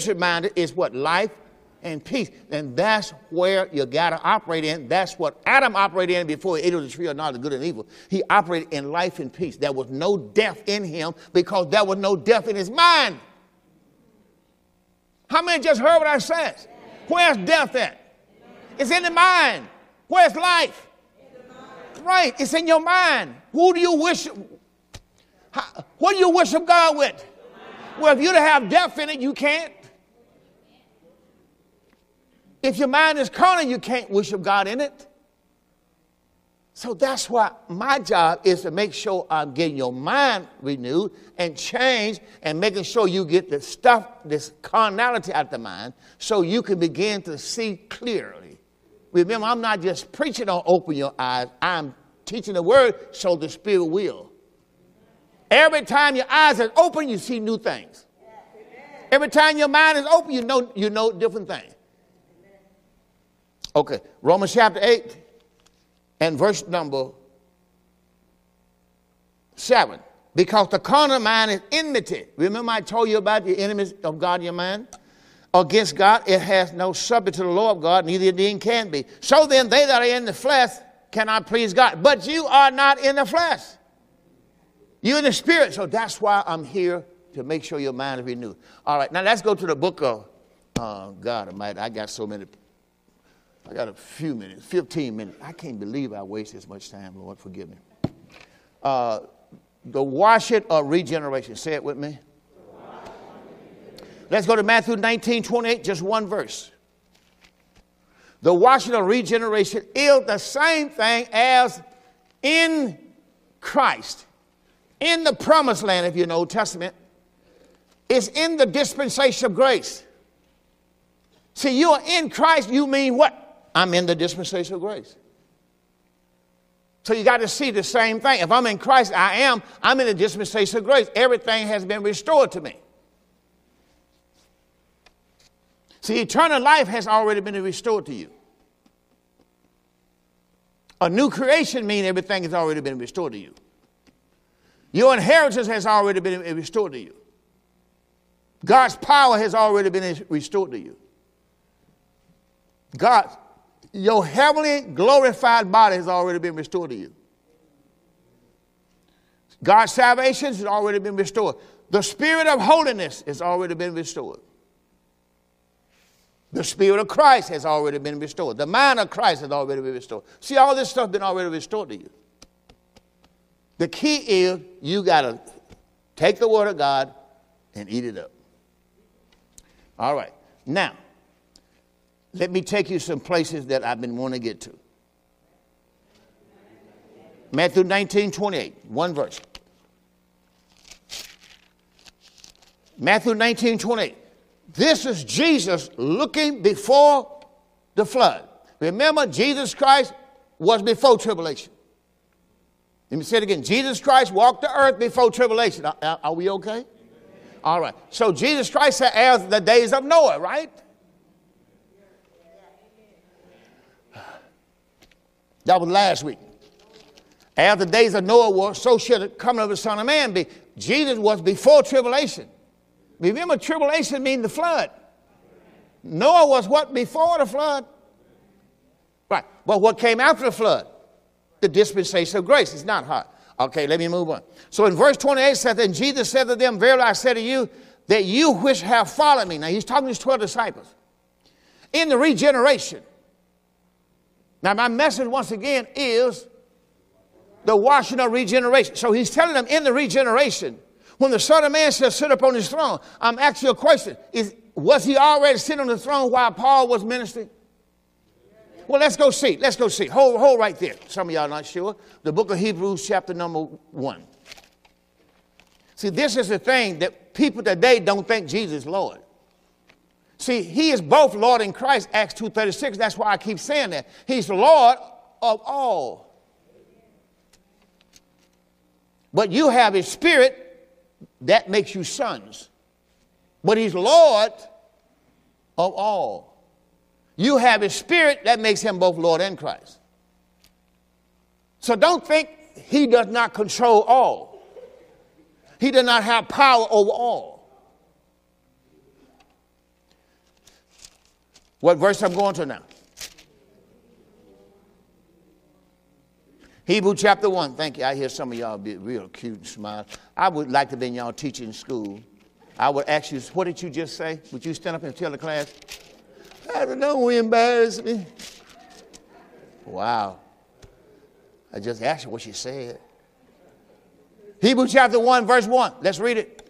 spiritual minded is what? Life and peace. And that's where you got to operate in. That's what Adam operated in before he ate of the tree of knowledge of good and evil. He operated in life and peace. There was no death in him because there was no death in his mind. How many just heard what I said? Where's death at? It's in the mind. Where's life? Right, it's in your mind. Who do you wish? What do you worship God with? Well, if you don't have death in it, you can't. If your mind is carnal, you can't worship God in it. So that's why my job is to make sure I'm getting your mind renewed and changed and making sure you get the stuff, this carnality out of the mind, so you can begin to see clearly. Remember, I'm not just preaching on open your eyes, I'm teaching the word so the spirit will. Every time your eyes are open, you see new things. Every time your mind is open, you know, you know different things. Okay, Romans chapter 8 and verse number 7. Because the carnal mind is enmity. Remember, I told you about the enemies of God your mind? Against God, it has no subject to the law of God, neither indeed can be. So then, they that are in the flesh cannot please God. But you are not in the flesh. You're in the spirit. So that's why I'm here to make sure your mind is renewed. All right, now let's go to the book of uh, God Almighty. I got so many. I got a few minutes, 15 minutes. I can't believe I waste this much time, Lord. Forgive me. Uh, the washing of regeneration. Say it with me. Let's go to Matthew 19, 28, just one verse. The washing of regeneration is the same thing as in Christ in the promised land, if you're in the Old Testament, is in the dispensation of grace. See, you are in Christ, you mean what? I'm in the dispensation of grace. So you got to see the same thing. If I'm in Christ, I am, I'm in the dispensation of grace. Everything has been restored to me. See, eternal life has already been restored to you. A new creation means everything has already been restored to you. Your inheritance has already been restored to you. God's power has already been restored to you. God, your heavenly glorified body has already been restored to you. God's salvation has already been restored. The spirit of holiness has already been restored. The spirit of Christ has already been restored. The mind of Christ has already been restored. See, all this stuff has been already restored to you. The key is you got to take the Word of God and eat it up. All right. Now, let me take you some places that I've been wanting to get to. Matthew 19, 28, one verse. Matthew 19, 28. This is Jesus looking before the flood. Remember, Jesus Christ was before tribulation. Let me say it again. Jesus Christ walked the earth before tribulation. Are, are we okay? All right. So Jesus Christ said, as the days of Noah, right? That was last week. As the days of Noah were, so shall the coming of the Son of Man be. Jesus was before tribulation. Remember, tribulation means the flood. Noah was what? Before the flood. Right. But what came after the flood? the dispensation of grace. It's not hard. Okay, let me move on. So in verse 28 says, And Jesus said to them, Verily I say to you, that you which have followed me. Now he's talking to his 12 disciples. In the regeneration. Now my message once again is the washing of regeneration. So he's telling them in the regeneration, when the Son of Man shall sit upon his throne, I'm asking you a question. Is, was he already sitting on the throne while Paul was ministering? Well, let's go see. Let's go see. Hold, hold right there. Some of y'all not sure. The book of Hebrews, chapter number one. See, this is the thing that people today don't think Jesus Lord. See, he is both Lord and Christ, Acts 2.36. That's why I keep saying that. He's Lord of all. But you have his spirit that makes you sons. But he's Lord of all. You have his spirit that makes him both Lord and Christ. So don't think he does not control all. He does not have power over all. What verse I'm going to now? Hebrew chapter 1. Thank you. I hear some of y'all be real cute and smile. I would like to be in y'all teaching school. I would ask you, what did you just say? Would you stand up and tell the class? I don't know, embarrass me. Wow. I just asked you what she said. Hebrew chapter 1, verse 1. Let's read it.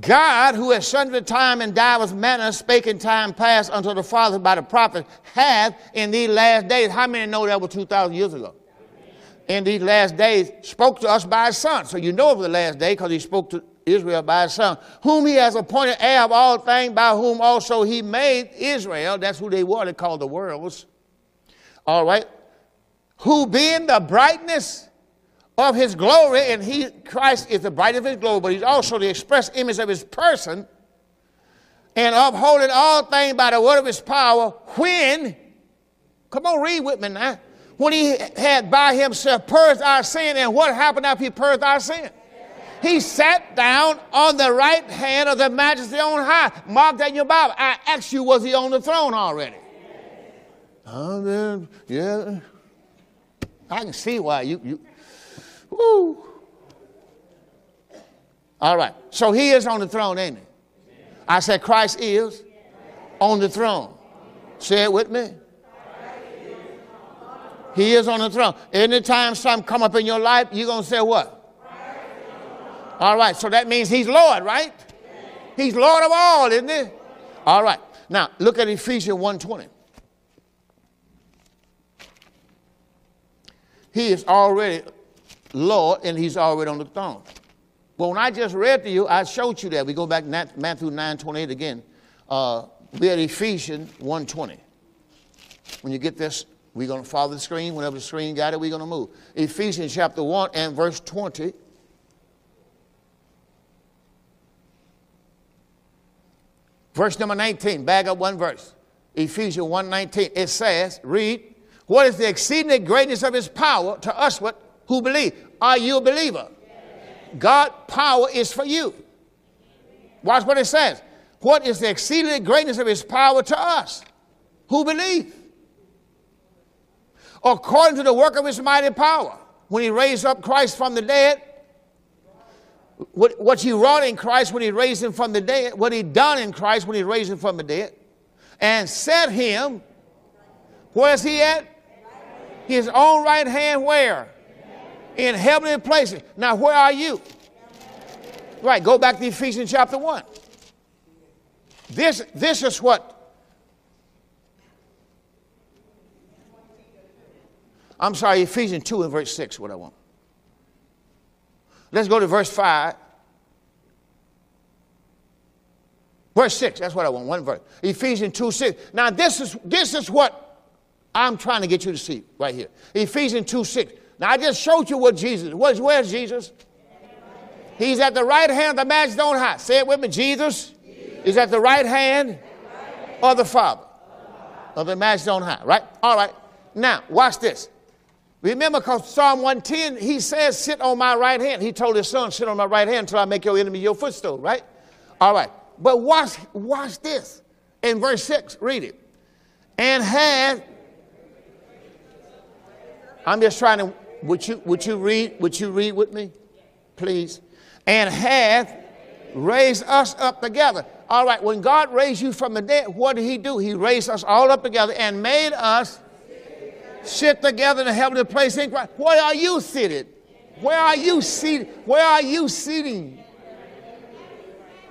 God, who has sundry time and divers manners spake in time past unto the fathers by the prophets, hath in these last days, how many know that was 2,000 years ago? In these last days, spoke to us by his son. So you know of the last day because he spoke to Israel by his son, whom he has appointed heir of all things, by whom also he made Israel. That's who they were. They called the worlds. All right. Who being the brightness of his glory, and he, Christ is the brightness of his glory, but he's also the express image of his person, and upholding all things by the word of his power, when, come on, read with me now, when he had by himself purged our sin, and what happened after he purged our sin? He sat down on the right hand of the majesty on high. Mark that in your Bible. I asked you, was he on the throne already? Oh, yeah. I can see why you, you All right. So he is on the throne, ain't he? I said Christ is on the throne. Say it with me. He is on the throne. Anytime something come up in your life, you're going to say what? All right, so that means he's Lord, right? He's Lord of all, isn't he? All right. Now, look at Ephesians 1:20. He is already Lord and he's already on the throne. Well, when I just read to you, I showed you that. We go back to Matthew 9 28 again. Uh, we at Ephesians 1:20. When you get this, we're going to follow the screen. Whenever the screen got it, we're going to move. Ephesians chapter 1 and verse 20. Verse number 19, back up one verse. Ephesians 1:19. It says, read, what is the exceeding greatness of his power to us what, who believe? Are you a believer? God power is for you. Watch what it says. What is the exceeding greatness of his power to us who believe? According to the work of his mighty power, when he raised up Christ from the dead, what, what he wrought in Christ when he raised him from the dead, what he done in Christ when he raised him from the dead, and set him, where's he at? His own right hand where? In heavenly places. Now, where are you? Right, go back to Ephesians chapter 1. This, this is what I'm sorry, Ephesians 2 and verse 6, what I want. Let's go to verse 5. Verse 6, that's what I want, one verse. Ephesians 2 6. Now, this is, this is what I'm trying to get you to see right here. Ephesians 2 6. Now, I just showed you what Jesus was. Where's Jesus? He's at the right hand of the majesty on high. Say it with me. Jesus, is at the right hand of the Father of the majesty on high, right? All right. Now, watch this. Remember, because Psalm 110, he says, Sit on my right hand. He told his son, Sit on my right hand until I make your enemy your footstool, right? All right. But watch, watch this. In verse 6, read it. And had, I'm just trying to, would you, would you read, would you read with me, please? And hath raised us up together. All right, when God raised you from the dead, what did he do? He raised us all up together and made us sit together in the heavenly place in Christ. Where are you seated? Where are you seated? Where are you sitting?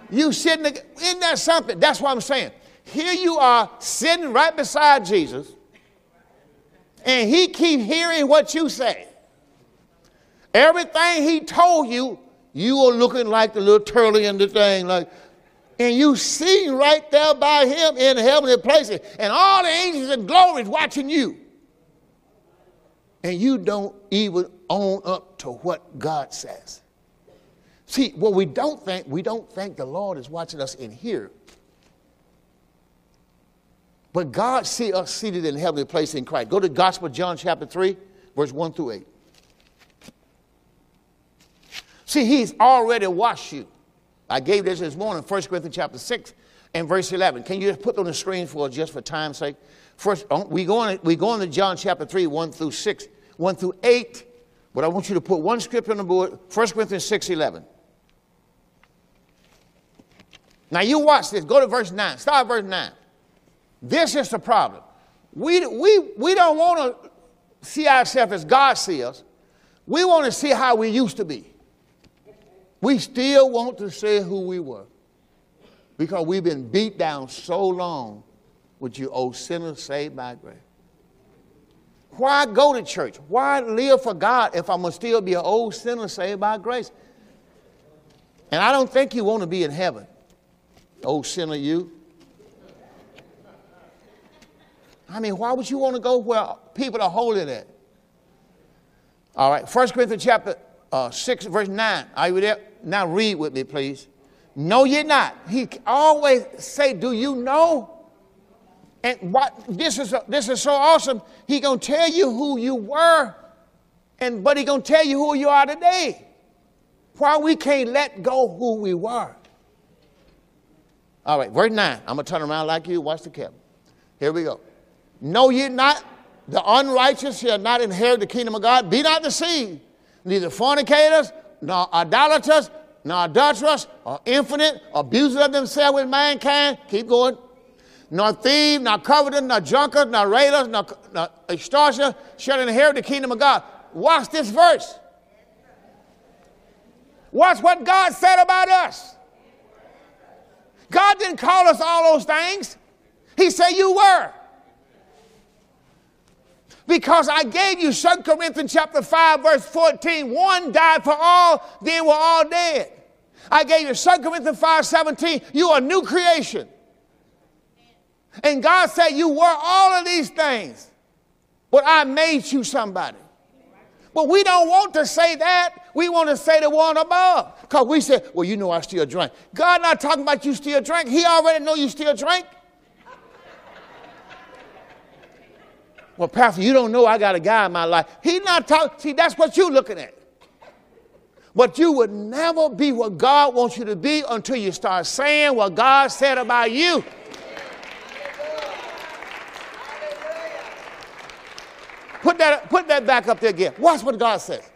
You sitting, isn't that something? That's what I'm saying. Here you are sitting right beside Jesus, and he keep hearing what you say. Everything he told you, you are looking like the little turtle in the thing, like, and you sitting right there by him in heavenly places, and all the angels and glories watching you and you don't even own up to what God says. See, what we don't think, we don't think the Lord is watching us in here. But God see us seated in heavenly place in Christ. Go to Gospel John chapter 3, verse 1 through 8. See, he's already washed you. I gave this this morning, 1 Corinthians chapter 6 and verse 11. Can you just put on the screen for us just for time's sake? First, oh, we go on, we go on to John chapter 3, 1 through 6, 1 through 8. But I want you to put one scripture on the board, 1 Corinthians 6, 11. Now you watch this. Go to verse 9. Start verse 9. This is the problem. We, we, we don't want to see ourselves as God sees us. We want to see how we used to be. We still want to say who we were because we've been beat down so long with you old sinner saved by grace. Why go to church? Why live for God if I'm going to still be an old sinner saved by grace? And I don't think you want to be in heaven, old sinner you. I mean, why would you want to go where people are holding it? All right, 1 Corinthians chapter uh, 6, verse 9. Are you there? Now read with me, please. No, you're not. He always say, do you know? And what this is this is so awesome. He gonna tell you who you were, and but he gonna tell you who you are today. Why we can't let go who we were. All right, verse 9. I'm gonna turn around like you. Watch the camera. Here we go. Know ye not the unrighteous shall not inherit the kingdom of God? Be not deceived. Neither fornicators, nor idolaters, nor adulterers, or infinite, abusers of themselves with mankind. Keep going. Nor thieves, nor covetous, nor drunkards, nor raiders, nor, nor extortioners shall inherit the kingdom of God. Watch this verse. Watch what God said about us. God didn't call us all those things. He said you were. Because I gave you 2 Corinthians chapter 5, verse 14. One died for all, then we're all dead. I gave you 2 Corinthians 5, 17. You are a new creation. And God said, You were all of these things, but I made you somebody. But we don't want to say that. We want to say the one above. Because we say, Well, you know I still drink. God not talking about you still drink. He already know you still drink. Well, Pastor, you don't know I got a guy in my life. He's not talking. See, that's what you're looking at. But you would never be what God wants you to be until you start saying what God said about you. Put that, put that back up there again. Watch what God says.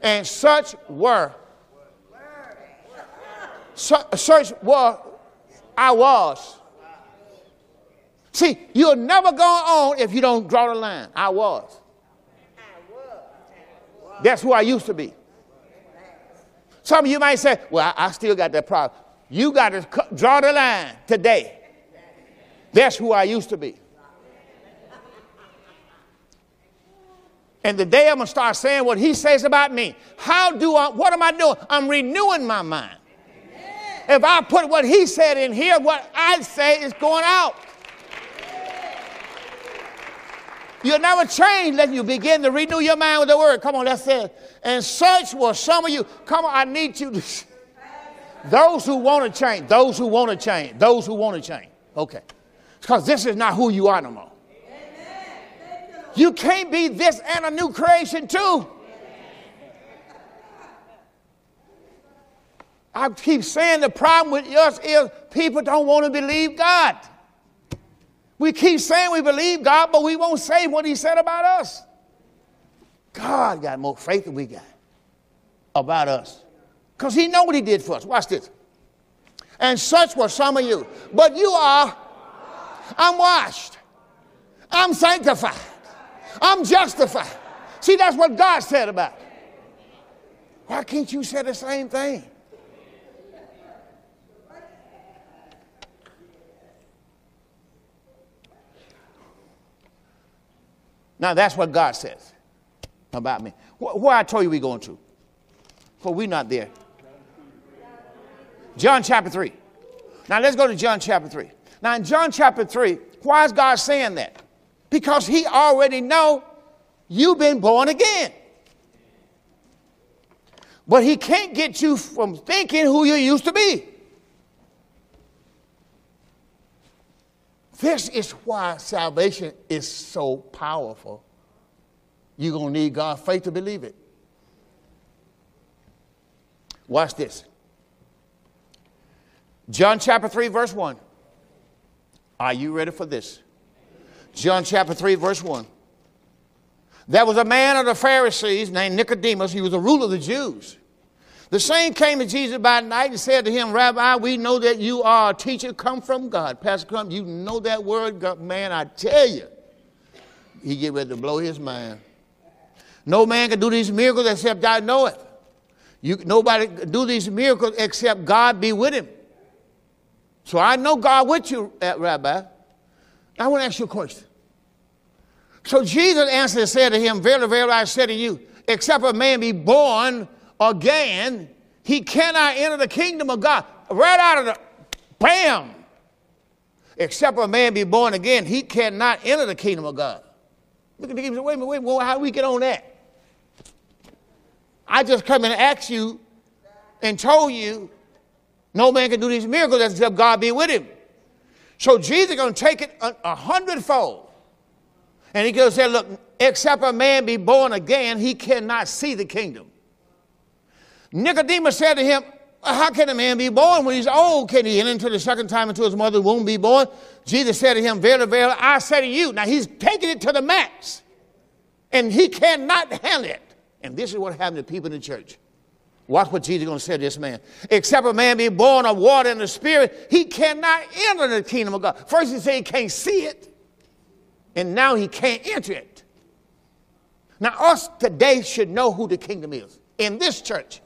And such were. Such were I was. See, you'll never go on if you don't draw the line. I was. That's who I used to be. Some of you might say, well, I, I still got that problem. You got to draw the line today. That's who I used to be. And the day I'm going to start saying what he says about me, how do I, what am I doing? I'm renewing my mind. If I put what he said in here, what I say is going out. You'll never change unless you begin to renew your mind with the word. Come on, let's say it. And such will some of you. Come on, I need you to. Those who want to change, those who want to change, those who want to change. Okay. Because this is not who you are no more. You can't be this and a new creation too. I keep saying the problem with us is people don't want to believe God. We keep saying we believe God, but we won't say what He said about us. God got more faith than we got about us. Because He know what He did for us. Watch this. And such were some of you. But you are, I'm washed. I'm sanctified. I'm justified. See, that's what God said about it. Why can't you say the same thing? Now that's what God says about me. Where I told you we going to? For we not there. John chapter 3. Now let's go to John chapter 3. Now in John chapter 3, why is God saying that? Because he already know you've been born again. But he can't get you from thinking who you used to be. This is why salvation is so powerful. You're going to need God's faith to believe it. Watch this. John chapter 3, verse 1. Are you ready for this? John chapter 3, verse 1. There was a man of the Pharisees named Nicodemus. He was a ruler of the Jews. The same came to Jesus by night and said to him, Rabbi, we know that you are a teacher come from God. Pastor Crump, you know that word, man, I tell you. He get ready to blow his mind. No man can do these miracles except God know it. You, nobody do these miracles except God be with him. So I know God with you, uh, Rabbi. I want to ask you a question. So Jesus answered and said to him, Verily, verily, I say to you, except a man be born again, he cannot enter the kingdom of God. Right out of the bam. Except a man be born again, he cannot enter the kingdom of God. Look at the wait a minute, wait a minute, how do we get on that? I just come and asked you and told you no man can do these miracles except God be with him. So Jesus is going to take it a, a hundredfold. And he goes say, look, except a man be born again, he cannot see the kingdom. Nicodemus said to him, how can a man be born when he's old? Can he enter the second time into his mother's womb be born? Jesus said to him, Verily, verily, I say to you. Now he's taking it to the max. And he cannot handle it. And this is what happened to people in the church. Watch what Jesus is going to say to this man. Except a man be born of water and the spirit, he cannot enter the kingdom of God. First he said he can't see it, and now he can't enter it. Now us today should know who the kingdom is in this church.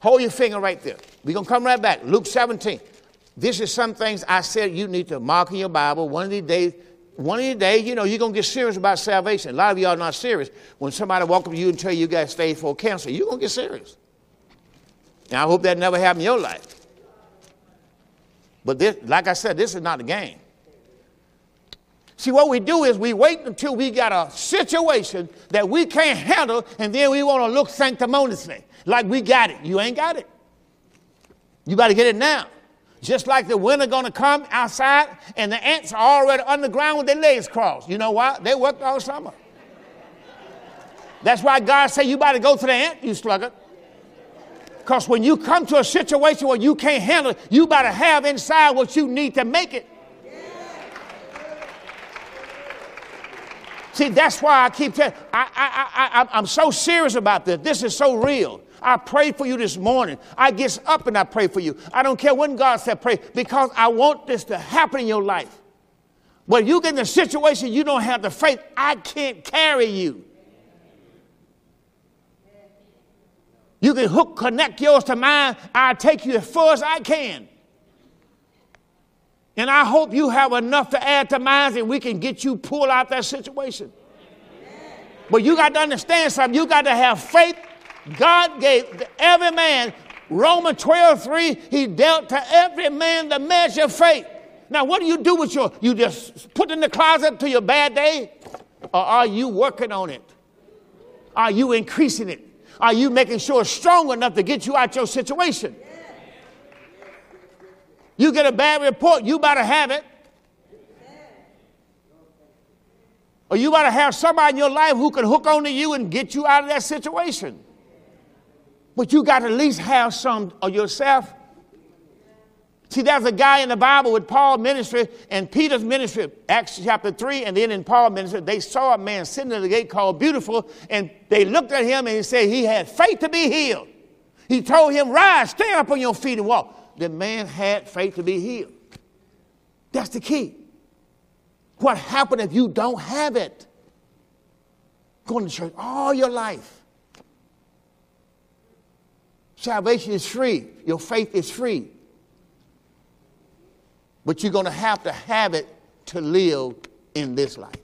Hold your finger right there. We're going to come right back. Luke 17. This is some things I said you need to mark in your Bible. One of these days, one of these days, you know, you're going to get serious about salvation. A lot of y'all are not serious. When somebody walk up to you and tell you you got stage four cancer, you're going to get serious. Now, I hope that never happened in your life. But this, like I said, this is not a game. See, what we do is we wait until we got a situation that we can't handle, and then we want to look sanctimoniously like we got it. You ain't got it. You got to get it now. Just like the winter gonna come outside and the ants are already underground with their legs crossed. You know why? They worked all summer. That's why God said you better go to the ant, you sluggard. Because when you come to a situation where you can't handle it, you better have inside what you need to make it. See, that's why I keep telling I, I, I, I'm so serious about this. This is so real. I prayed for you this morning. I get up and I pray for you. I don't care when God said pray because I want this to happen in your life. When you get in a situation you don't have the faith, I can't carry you. You can hook, connect yours to mine. I'll take you as far as I can. And I hope you have enough to add to mine and we can get you pulled out that situation. But you got to understand something. You got to have faith God gave every man, Romans 12, 3, he dealt to every man the measure of faith. Now, what do you do with your, you just put in the closet to your bad day? Or are you working on it? Are you increasing it? Are you making sure it's strong enough to get you out your situation? You get a bad report, you better have it. Or you better have somebody in your life who can hook onto you and get you out of that situation. But you got to at least have some of yourself. See, there's a guy in the Bible with Paul's ministry and Peter's ministry, Acts chapter 3, and then in Paul's ministry, they saw a man sitting at the gate called Beautiful, and they looked at him and he said he had faith to be healed. He told him, Rise, stand up on your feet and walk. The man had faith to be healed. That's the key. What happened if you don't have it? Going to church all your life Salvation is free, your faith is free. But you're going to have to have it to live in this life.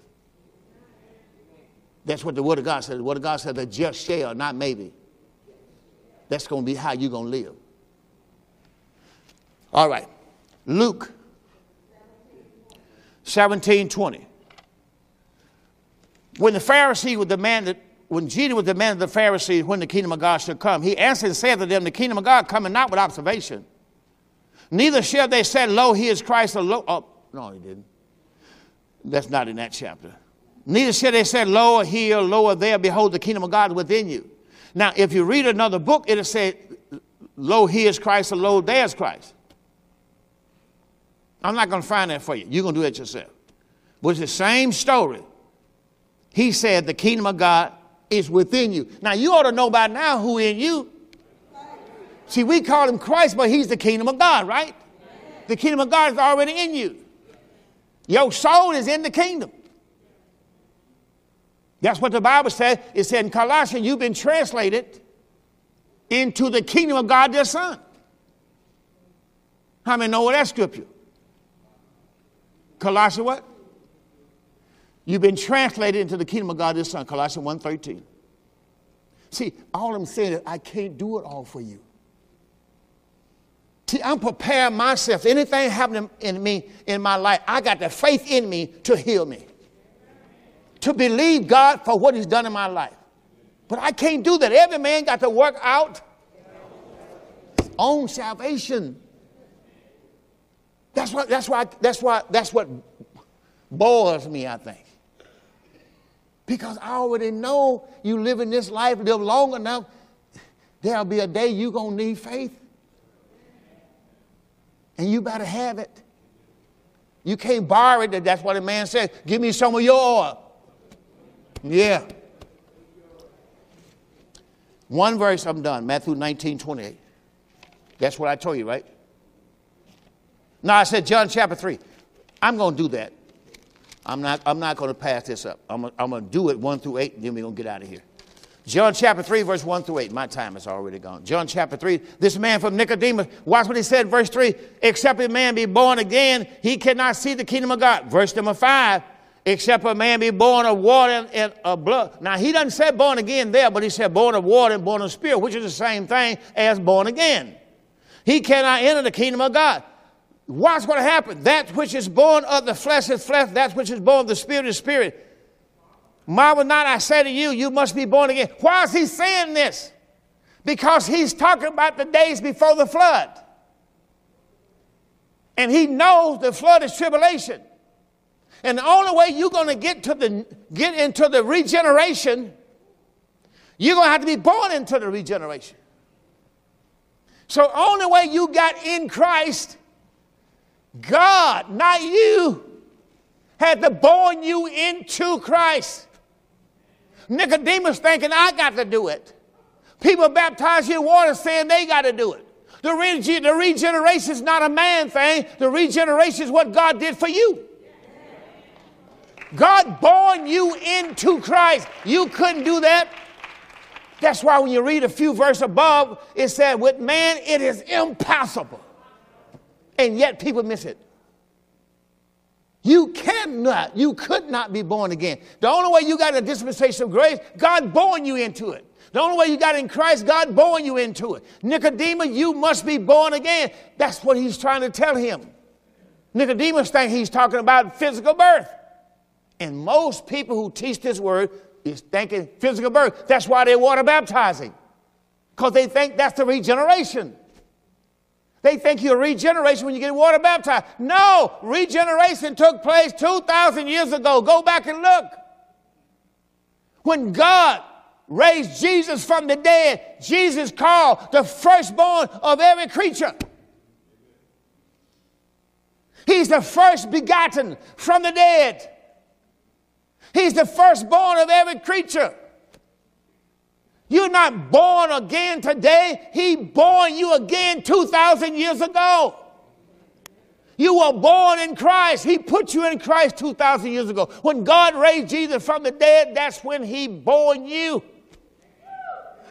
That's what the Word of God says. The Word of God says that just shall, not maybe. That's going to be how you're going to live. All right. Luke 17 20. When the Pharisee would demand that, when Jesus was demanding the Pharisees when the kingdom of God should come, he answered and said to them, The kingdom of God coming not with observation. Neither shall they say, Lo, he is Christ, or lo. Oh, no, he didn't. That's not in that chapter. Neither shall they say, Lo, here, lo, there, behold, the kingdom of God within you. Now, if you read another book, it'll say, lo here's Christ or lo there's Christ. I'm not going to find that for you. You're going to do it yourself. But it's the same story. He said the kingdom of God is within you. Now you ought to know by now who in you. See, we call him Christ, but he's the kingdom of God, right? The kingdom of God is already in you. Your soul is in the kingdom. That's what the Bible said. It said in Colossians, you've been translated into the kingdom of God, their Son. How many know that scripture? Colossians what? You've been translated into the kingdom of God, their Son. Colossians 1.13. See, all I'm saying is I can't do it all for you. See, I'm preparing myself. Anything happening in me in my life, I got the faith in me to heal me. To believe God for what He's done in my life. But I can't do that. Every man got to work out his own salvation. That's what that's why that's why that's what boils me, I think. Because I already know you live in this life, live long enough, there'll be a day you're gonna need faith. And you better have it. You can't borrow it. That's what a man said. Give me some of your oil. Yeah. One verse, I'm done. Matthew 19, 28. That's what I told you, right? No, I said John chapter 3. I'm going to do that. I'm not, I'm not going to pass this up. I'm, I'm going to do it 1 through 8, and then we're going to get out of here. John chapter 3, verse 1 through 8. My time is already gone. John chapter 3. This man from Nicodemus, watch what he said, verse 3. Except a man be born again, he cannot see the kingdom of God. Verse number 5. Except a man be born of water and of blood. Now, he doesn't say born again there, but he said born of water and born of spirit, which is the same thing as born again. He cannot enter the kingdom of God. What's going to happen? That which is born of the flesh is flesh, that which is born of the spirit is spirit. Marvel not, I say to you, you must be born again. Why is he saying this? Because he's talking about the days before the flood. And he knows the flood is tribulation. And the only way you're going to get to the get into the regeneration, you're going to have to be born into the regeneration. So only way you got in Christ, God, not you, had to born you into Christ. Nicodemus thinking, I got to do it. People baptize you in water saying they got to do it. The, rege- the regeneration is not a man thing. The regeneration is what God did for you. God born you into Christ. You couldn't do that. That's why when you read a few verses above, it said, with man it is impossible. And yet people miss it. You cannot, you could not be born again. The only way you got a dispensation of grace, God born you into it. The only way you got in Christ, God born you into it. Nicodemus, you must be born again. That's what he's trying to tell him. Nicodemus thinks he's talking about physical birth. And most people who teach this word is thinking physical birth. That's why they're water baptizing. Because they think that's the regeneration. They think you're regeneration when you get water baptized. No, regeneration took place 2,000 years ago. Go back and look. When God raised Jesus from the dead, Jesus called the firstborn of every creature. He's the first begotten from the dead. He's the firstborn of every creature. You're not born again today. He born you again 2,000 years ago. You were born in Christ. He put you in Christ 2,000 years ago. When God raised Jesus from the dead, that's when He born you.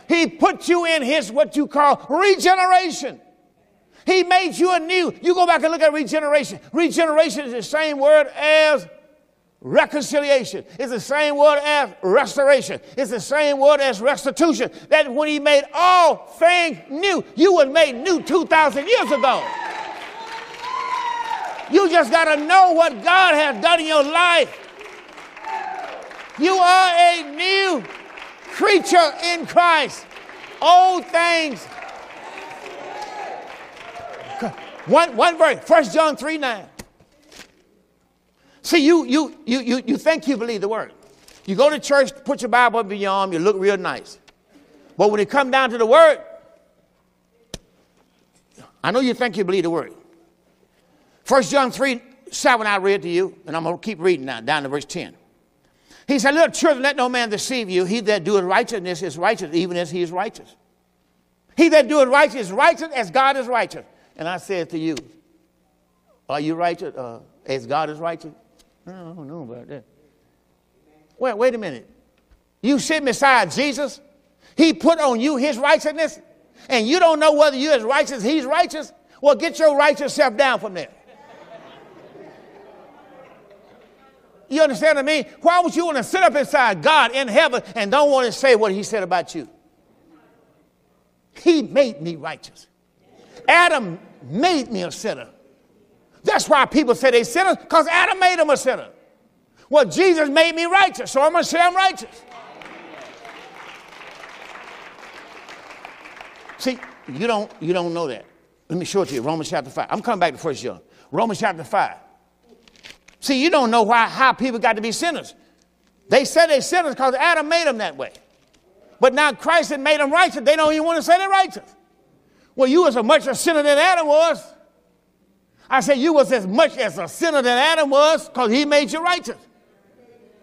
He put you in His what you call regeneration. He made you anew. You go back and look at regeneration. Regeneration is the same word as Reconciliation is the same word as restoration. It's the same word as restitution. That when he made all things new, you were made new 2,000 years ago. You just got to know what God has done in your life. You are a new creature in Christ. Old things. One, one verse, 1 John 3 9. See, you, you, you, you, you think you believe the word. You go to church, put your Bible under your arm, you look real nice. But when it come down to the word, I know you think you believe the word. 1 John 3 7, I read to you, and I'm going to keep reading now, down to verse 10. He said, Little children, let no man deceive you. He that doeth righteousness is righteous, even as he is righteous. He that doeth righteous is righteous as God is righteous. And I said to you, Are you righteous uh, as God is righteous? I don't know about that. Wait, wait a minute. You sit beside Jesus, He put on you His righteousness, and you don't know whether you're as righteous He's righteous? Well, get your righteous self down from there. You understand what I mean? Why would you want to sit up inside God in heaven and don't want to say what He said about you? He made me righteous. Adam made me a sinner. That's why people say they sinners, because Adam made them a sinner. Well, Jesus made me righteous, so I'm going to say I'm righteous. See, you don't, you don't know that. Let me show it to you. Romans chapter 5. I'm coming back to First John. Romans chapter 5. See, you don't know why, how people got to be sinners. They said they sinners because Adam made them that way. But now Christ had made them righteous. They don't even want to say they're righteous. Well, you was a much a sinner than Adam was. I said you was as much as a sinner than Adam was because he made you righteous.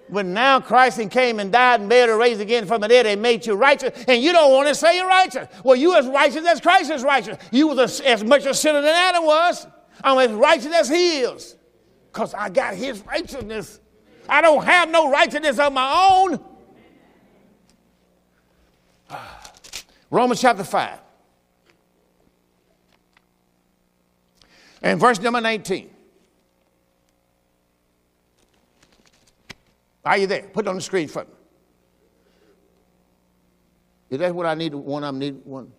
When now Christ came and died and buried and raised again from the dead, they made you righteous, and you don't want to say you're righteous. Well, you as righteous as Christ is righteous. You was as much a sinner than Adam was. I'm as righteous as he is because I got his righteousness. I don't have no righteousness of my own. Romans chapter 5. And verse number 19. Are you there? Put it on the screen for me. Is that what I need? One them need one.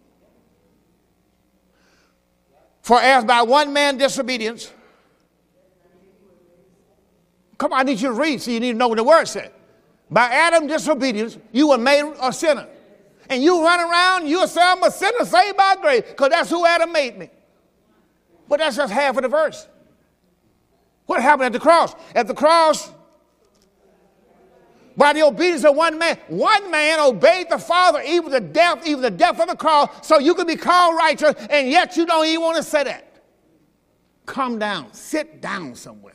For as by one man disobedience, come on, I need you to read so you need to know what the word said. By Adam disobedience, you were made a sinner. And you run around, you'll say, I'm a sinner saved by grace, because that's who Adam made me. But that's just half of the verse. What happened at the cross? At the cross, by the obedience of one man, one man obeyed the Father, even the death, even the death of the cross, so you can be called righteous, and yet you don't even want to say that. Come down, sit down somewhere.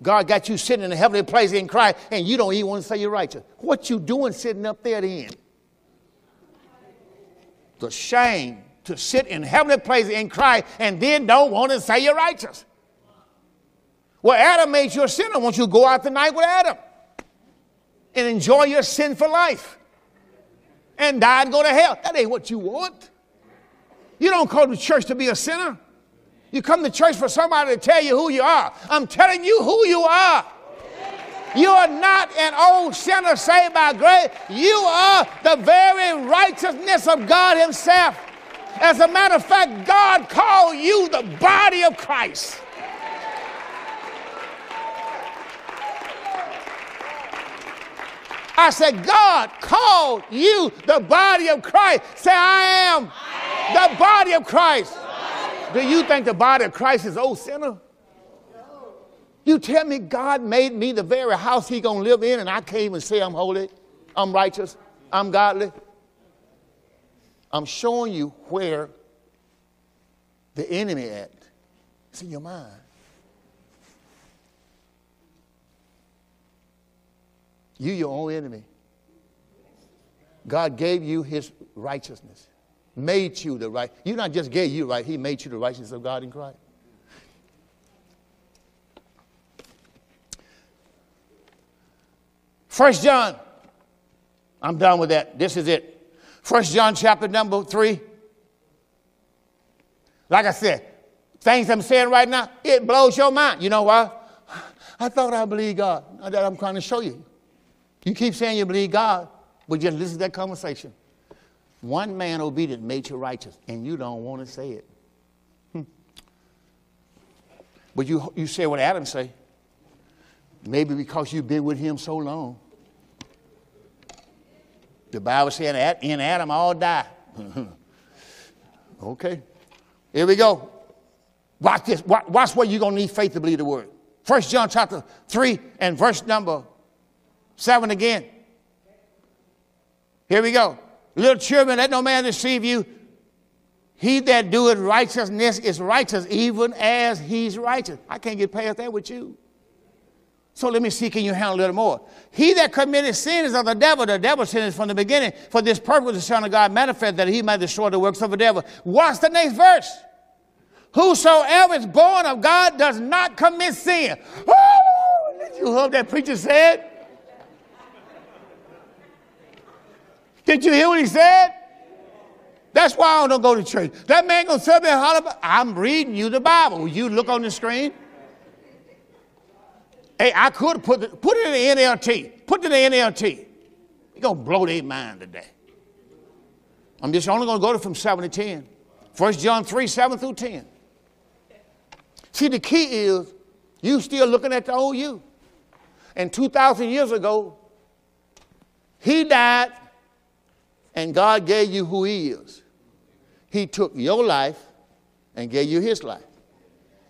God got you sitting in a heavenly place in Christ, and you don't even want to say you're righteous. What you doing sitting up there then? The shame to sit in heavenly places in Christ and then don't want to say you're righteous. Well, Adam made you a sinner. Won't you go out tonight with Adam and enjoy your sinful life and die and go to hell? That ain't what you want. You don't come to church to be a sinner. You come to church for somebody to tell you who you are. I'm telling you who you are. You are not an old sinner saved by grace. You are the very righteousness of God Himself. As a matter of fact, God called you the body of Christ. I said, God called you the body of Christ. Say, I am, the body of Christ. Do you think the body of Christ is old sinner? You tell me God made me the very house he gonna live in and I can't even say I'm holy, I'm righteous, I'm godly. I'm showing you where the enemy at. It's in your mind. You your own enemy. God gave you his righteousness. Made you the right. You not just gave you right, he made you the righteousness of God in Christ. First John. I'm done with that. This is it. First John chapter number three. Like I said, things I'm saying right now, it blows your mind. You know why? I thought I believed God. That I'm trying to show you. You keep saying you believe God, but just listen to that conversation. One man obedient made you righteous, and you don't want to say it. Hmm. But you, you say what Adam say. Maybe because you've been with him so long. The Bible said, in Adam all die. okay. Here we go. Watch this. Watch what you're going to need faith to believe the word. First John chapter 3 and verse number 7 again. Here we go. Little children, let no man deceive you. He that doeth righteousness is righteous, even as he's righteous. I can't get past that with you. So let me see, can you handle a little more? He that committed sin is of the devil. The devil sinned from the beginning. For this purpose, the Son of God manifest that he might destroy the works of the devil. Watch the next verse. Whosoever is born of God does not commit sin. Oh, did you hear that preacher said? Did you hear what he said? That's why I don't go to church. That man gonna sit there and holler. I'm reading you the Bible. You look on the screen. Hey, I could put it, put it in the NLT. Put it in the NLT. You're going to blow their mind today. I'm just only going to go to from 7 to 10. 1 John 3, 7 through 10. See, the key is you still looking at the old you. And 2,000 years ago, he died and God gave you who he is. He took your life and gave you his life.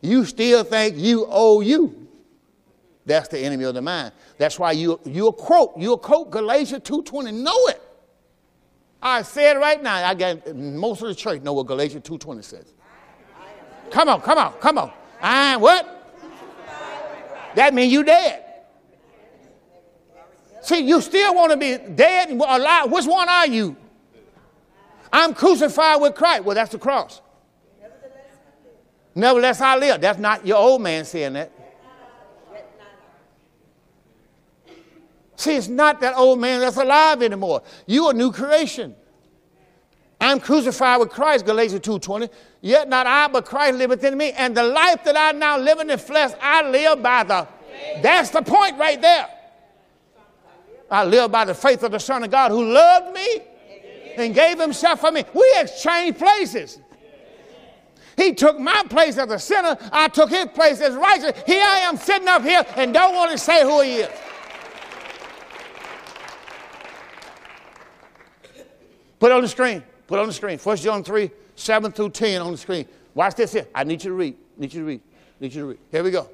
You still think you owe you. That's the enemy of the mind. That's why you, you'll quote, you'll quote Galatians 2.20. Know it. I say it right now. I got most of the church know what Galatians 2.20 says. Come on, come on, come on. I what? That means you dead. See, you still want to be dead and alive. Which one are you? I'm crucified with Christ. Well, that's the cross. Nevertheless, I live. That's not your old man saying that. See, it's not that old man that's alive anymore. You a new creation. I'm crucified with Christ, Galatians 2.20. Yet not I, but Christ liveth in me. And the life that I now live in the flesh, I live by the. That's the point right there. I live by the faith of the Son of God who loved me and gave himself for me. We exchanged places. He took my place as a sinner. I took his place as righteous. Here I am sitting up here and don't want to say who he is. Put it on the screen. Put it on the screen. 1 John 3, 7 through 10 on the screen. Watch this here. I need you to read. Need you to read. Need you to read. Here we go.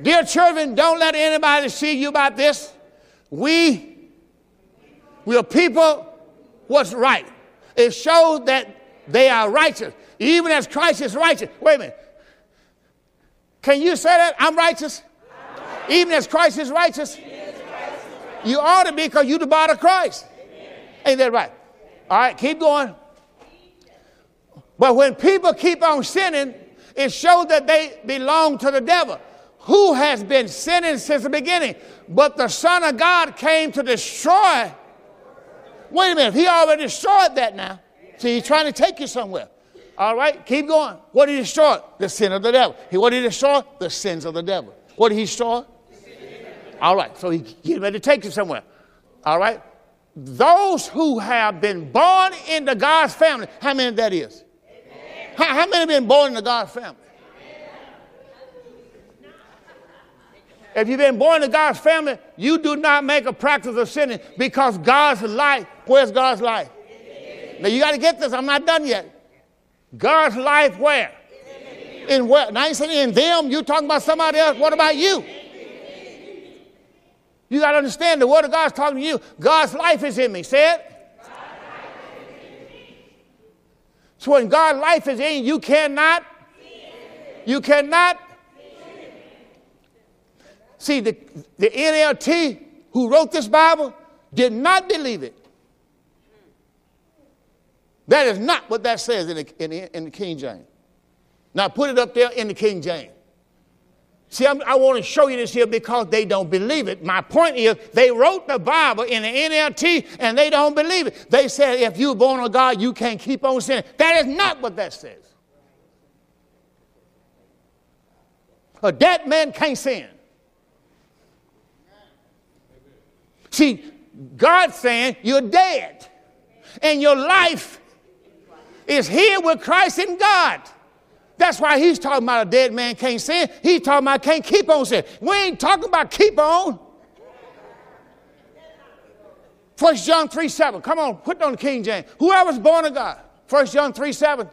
Dear children, don't let anybody see you about this. We, are people what's right. It shows that they are righteous, even as Christ is righteous. Wait a minute. Can you say that? I'm righteous? Even as Christ is righteous? You ought to be because you're the body of Christ. Ain't that right? All right, keep going. But when people keep on sinning, it shows that they belong to the devil, who has been sinning since the beginning. But the Son of God came to destroy. Wait a minute, he already destroyed that now. See, he's trying to take you somewhere. All right, keep going. What did he destroy? The sin of the devil. What did he destroy? The sins of the devil. What did he destroy? All right, so he, he's ready to take you somewhere. All right, those who have been born into God's family, how many that is? How, how, many have been born into God's family? If you've been born into God's family, you do not make a practice of sinning because God's life, where's God's life? Now you got to get this, I'm not done yet. God's life where? In where? Now ain't saying in them, you talking about somebody else. What about you? You got to understand the Word of God's talking to you. God's life is in me. Say it. So when God's life is in you, you cannot. You cannot. See, the, the NLT who wrote this Bible did not believe it. That is not what that says in the, in the, in the King James. Now put it up there in the King James. See, I'm, i want to show you this here because they don't believe it. My point is, they wrote the Bible in the NLT and they don't believe it. They said, if you're born of God, you can't keep on sinning. That is not what that says. A dead man can't sin. See, God's saying you're dead and your life is here with Christ in God. That's why he's talking about a dead man can't sin. He's talking about can't keep on sin. We ain't talking about keep on. First John 3 7. Come on, put it on the King James. Whoever's born of God. First John 3 7.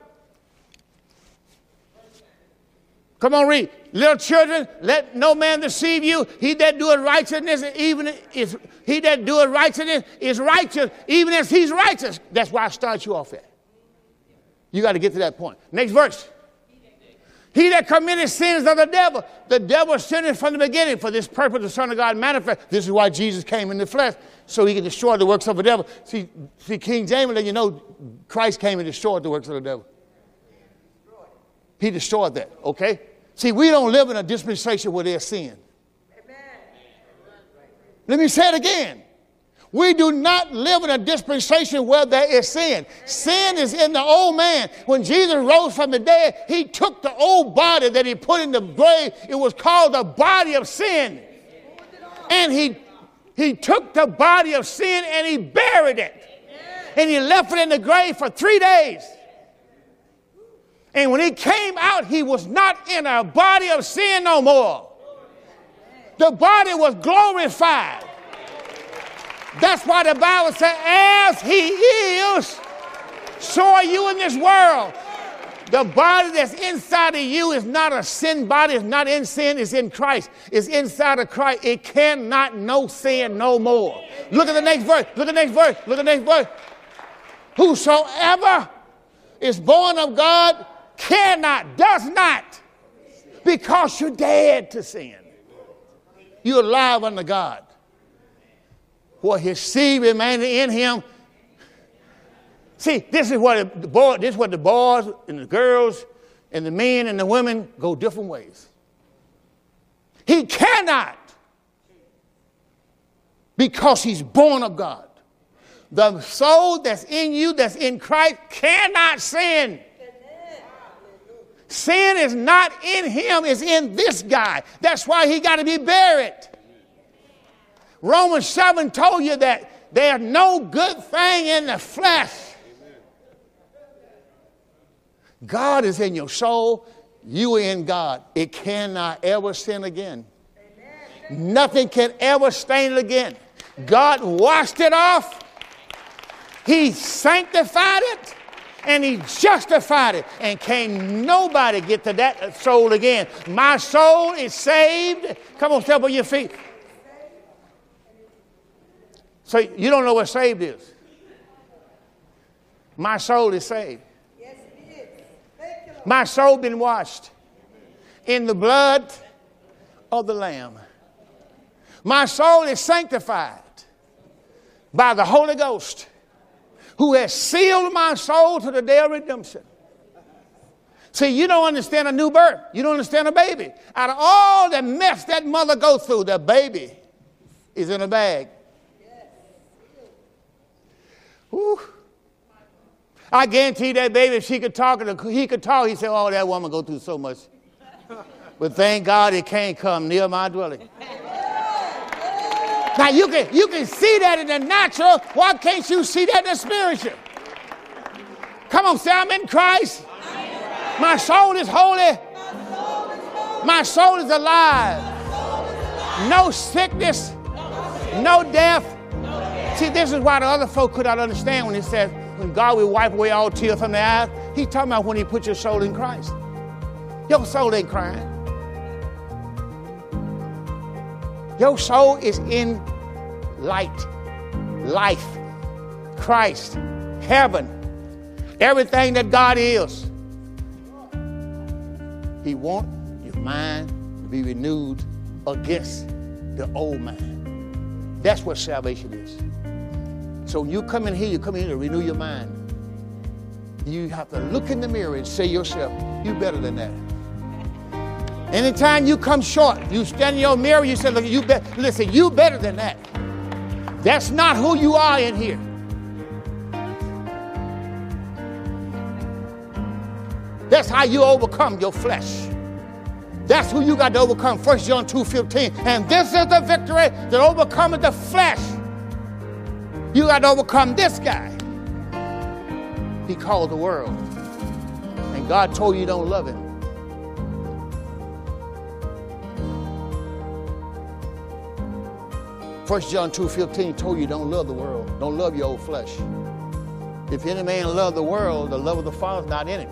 Come on, read. Little children, let no man deceive you. He that doeth righteousness, even is he that doeth righteousness is righteous, even as he's righteous. That's why I start you off at. You got to get to that point. Next verse. He that committed sins of the devil, the devil sinned from the beginning. For this purpose, the Son of God manifest. This is why Jesus came in the flesh, so he can destroy the works of the devil. See, see King James, let you know Christ came and destroyed the works of the devil. He destroyed that, okay? See, we don't live in a dispensation where there's sin. Amen. Let me say it again. We do not live in a dispensation where there is sin. Sin is in the old man. When Jesus rose from the dead, he took the old body that he put in the grave. It was called the body of sin. And he, he took the body of sin and he buried it. And he left it in the grave for three days. And when he came out, he was not in a body of sin no more. The body was glorified. That's why the Bible says, as he is, so are you in this world. The body that's inside of you is not a sin body, it's not in sin, it's in Christ. It's inside of Christ. It cannot know sin no more. Look at the next verse. Look at the next verse. Look at the next verse. Whosoever is born of God cannot, does not, because you're dead to sin. You're alive unto God for his seed remaining in him. See, this is what the boy, this is what the boys and the girls and the men and the women go different ways. He cannot because he's born of God. The soul that's in you, that's in Christ, cannot sin. Sin is not in him, it's in this guy. That's why he got to be buried. Romans 7 told you that there's no good thing in the flesh. God is in your soul, you are in God. It cannot ever sin again. Nothing can ever stain it again. God washed it off, He sanctified it, and He justified it. And can nobody get to that soul again. My soul is saved. Come on, step on your feet. So you don't know what saved is. My soul is saved. Yes, it is. My soul been washed in the blood of the Lamb. My soul is sanctified by the Holy Ghost, who has sealed my soul to the day of redemption. See, you don't understand a new birth. You don't understand a baby. Out of all the mess that mother goes through, the baby is in a bag. Whew. I guarantee that baby, if she could talk, he could talk, he'd say, Oh, that woman go through so much. But thank God it can't come near my dwelling. Now you can you can see that in the natural. Why can't you see that in the spiritual? Come on, say I'm in Christ. My soul is holy. My soul is alive. No sickness, no death, See, this is why the other folk could not understand when he says, when God will wipe away all tears from their eyes. He's talking about when he put your soul in Christ. Your soul ain't crying. Your soul is in light, life, Christ, heaven, everything that God is. He wants your mind to be renewed against the old man. That's what salvation is. So when you come in here, you come in here to renew your mind. You have to look in the mirror and say yourself, you better than that. Anytime you come short, you stand in your mirror, you say, look, you bet listen, you better than that. That's not who you are in here. That's how you overcome your flesh. That's who you got to overcome. 1 John 2 15. And this is the victory that overcometh the flesh you got to overcome this guy. He called the world. And God told you you don't love him. First John 2:15 told you don't love the world. Don't love your old flesh. If any man love the world, the love of the Father is not in him.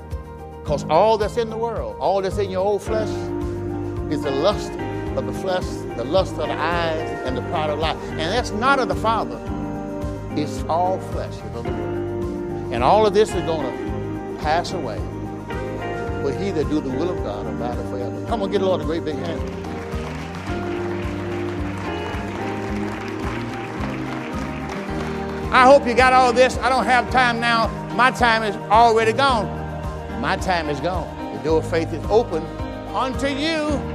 Because all that's in the world, all that's in your old flesh, is the lust of the flesh, the lust of the eyes, and the pride of life. And that's not of the Father. It's all flesh, you know. And all of this is going to pass away. But he that do the will of God abideth forever. Come on, get the Lord a great big hand. I hope you got all this. I don't have time now. My time is already gone. My time is gone. The door of faith is open unto you.